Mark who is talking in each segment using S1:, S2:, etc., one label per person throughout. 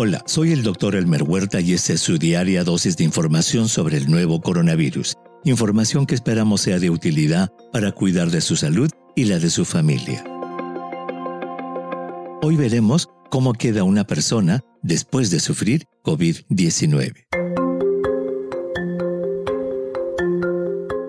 S1: Hola, soy el doctor Elmer Huerta y esta es su diaria dosis de información sobre el nuevo coronavirus. Información que esperamos sea de utilidad para cuidar de su salud y la de su familia. Hoy veremos cómo queda una persona después de sufrir COVID-19.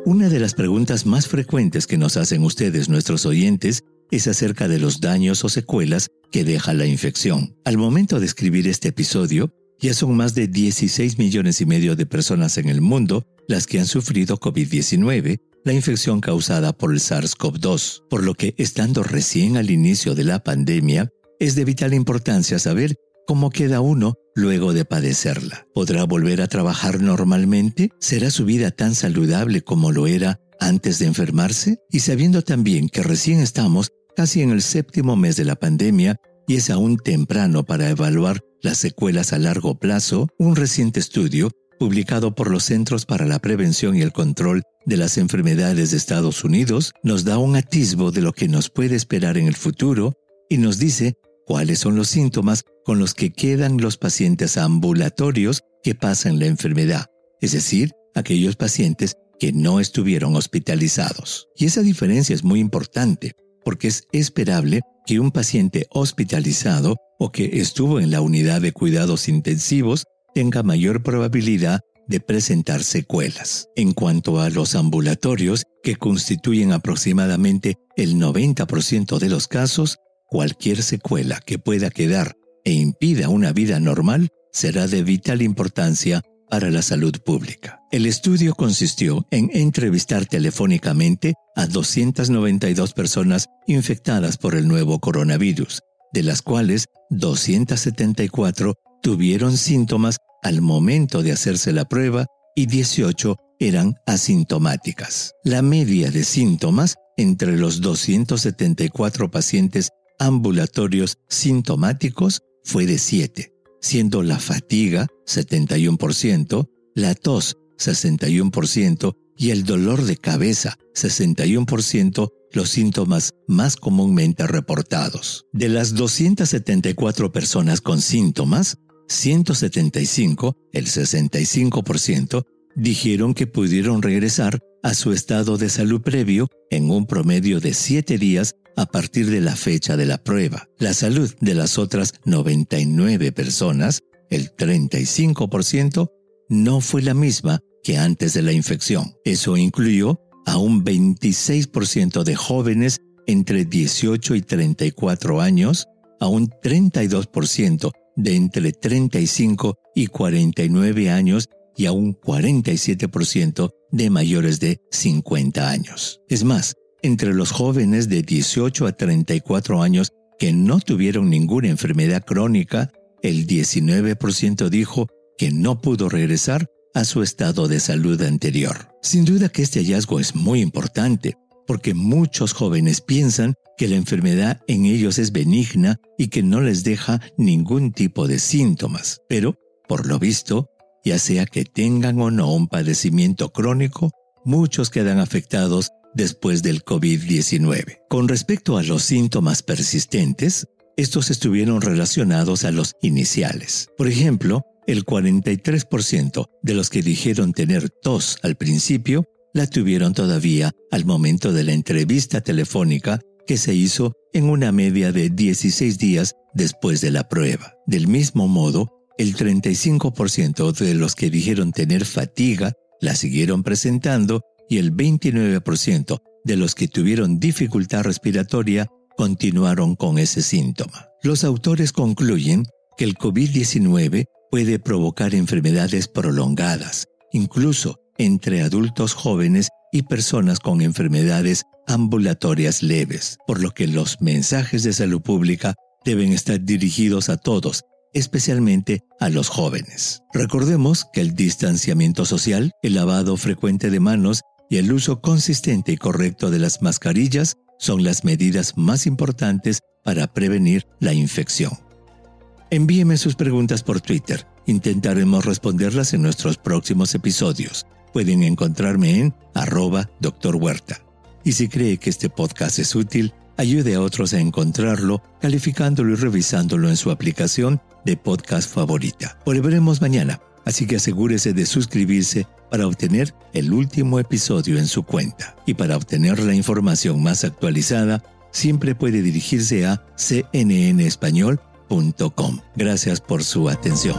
S1: Una de las preguntas más frecuentes que nos hacen ustedes, nuestros oyentes, es acerca de los daños o secuelas que deja la infección. Al momento de escribir este episodio, ya son más de 16 millones y medio de personas en el mundo las que han sufrido COVID-19, la infección causada por el SARS-CoV-2, por lo que estando recién al inicio de la pandemia, es de vital importancia saber cómo queda uno luego de padecerla. ¿Podrá volver a trabajar normalmente? ¿Será su vida tan saludable como lo era antes de enfermarse? Y sabiendo también que recién estamos casi en el séptimo mes de la pandemia y es aún temprano para evaluar las secuelas a largo plazo, un reciente estudio publicado por los Centros para la Prevención y el Control de las Enfermedades de Estados Unidos nos da un atisbo de lo que nos puede esperar en el futuro y nos dice cuáles son los síntomas con los que quedan los pacientes ambulatorios que pasan la enfermedad, es decir, aquellos pacientes que no estuvieron hospitalizados. Y esa diferencia es muy importante porque es esperable que un paciente hospitalizado o que estuvo en la unidad de cuidados intensivos tenga mayor probabilidad de presentar secuelas. En cuanto a los ambulatorios, que constituyen aproximadamente el 90% de los casos, cualquier secuela que pueda quedar e impida una vida normal será de vital importancia para la salud pública. El estudio consistió en entrevistar telefónicamente a 292 personas infectadas por el nuevo coronavirus, de las cuales 274 tuvieron síntomas al momento de hacerse la prueba y 18 eran asintomáticas. La media de síntomas entre los 274 pacientes ambulatorios sintomáticos fue de 7, siendo la fatiga 71%, la tos 61% y el dolor de cabeza 61% los síntomas más comúnmente reportados. De las 274 personas con síntomas, 175, el 65%, dijeron que pudieron regresar a su estado de salud previo en un promedio de 7 días a partir de la fecha de la prueba. La salud de las otras 99 personas, el 35%, no fue la misma que antes de la infección. Eso incluyó a un 26% de jóvenes entre 18 y 34 años, a un 32% de entre 35 y 49 años y a un 47% de mayores de 50 años. Es más, entre los jóvenes de 18 a 34 años que no tuvieron ninguna enfermedad crónica, el 19% dijo que no pudo regresar a su estado de salud anterior. Sin duda que este hallazgo es muy importante, porque muchos jóvenes piensan que la enfermedad en ellos es benigna y que no les deja ningún tipo de síntomas, pero, por lo visto, ya sea que tengan o no un padecimiento crónico, muchos quedan afectados después del COVID-19. Con respecto a los síntomas persistentes, estos estuvieron relacionados a los iniciales. Por ejemplo, el 43% de los que dijeron tener tos al principio la tuvieron todavía al momento de la entrevista telefónica que se hizo en una media de 16 días después de la prueba. Del mismo modo, el 35% de los que dijeron tener fatiga la siguieron presentando y el 29% de los que tuvieron dificultad respiratoria continuaron con ese síntoma. Los autores concluyen que el COVID-19 puede provocar enfermedades prolongadas, incluso entre adultos jóvenes y personas con enfermedades ambulatorias leves, por lo que los mensajes de salud pública deben estar dirigidos a todos, especialmente a los jóvenes. Recordemos que el distanciamiento social, el lavado frecuente de manos y el uso consistente y correcto de las mascarillas son las medidas más importantes para prevenir la infección. Envíeme sus preguntas por Twitter. Intentaremos responderlas en nuestros próximos episodios. Pueden encontrarme en arroba Dr. Huerta. Y si cree que este podcast es útil, ayude a otros a encontrarlo, calificándolo y revisándolo en su aplicación de podcast favorita. Volveremos mañana, así que asegúrese de suscribirse para obtener el último episodio en su cuenta. Y para obtener la información más actualizada, siempre puede dirigirse a cnnespañol.com. Gracias por su atención.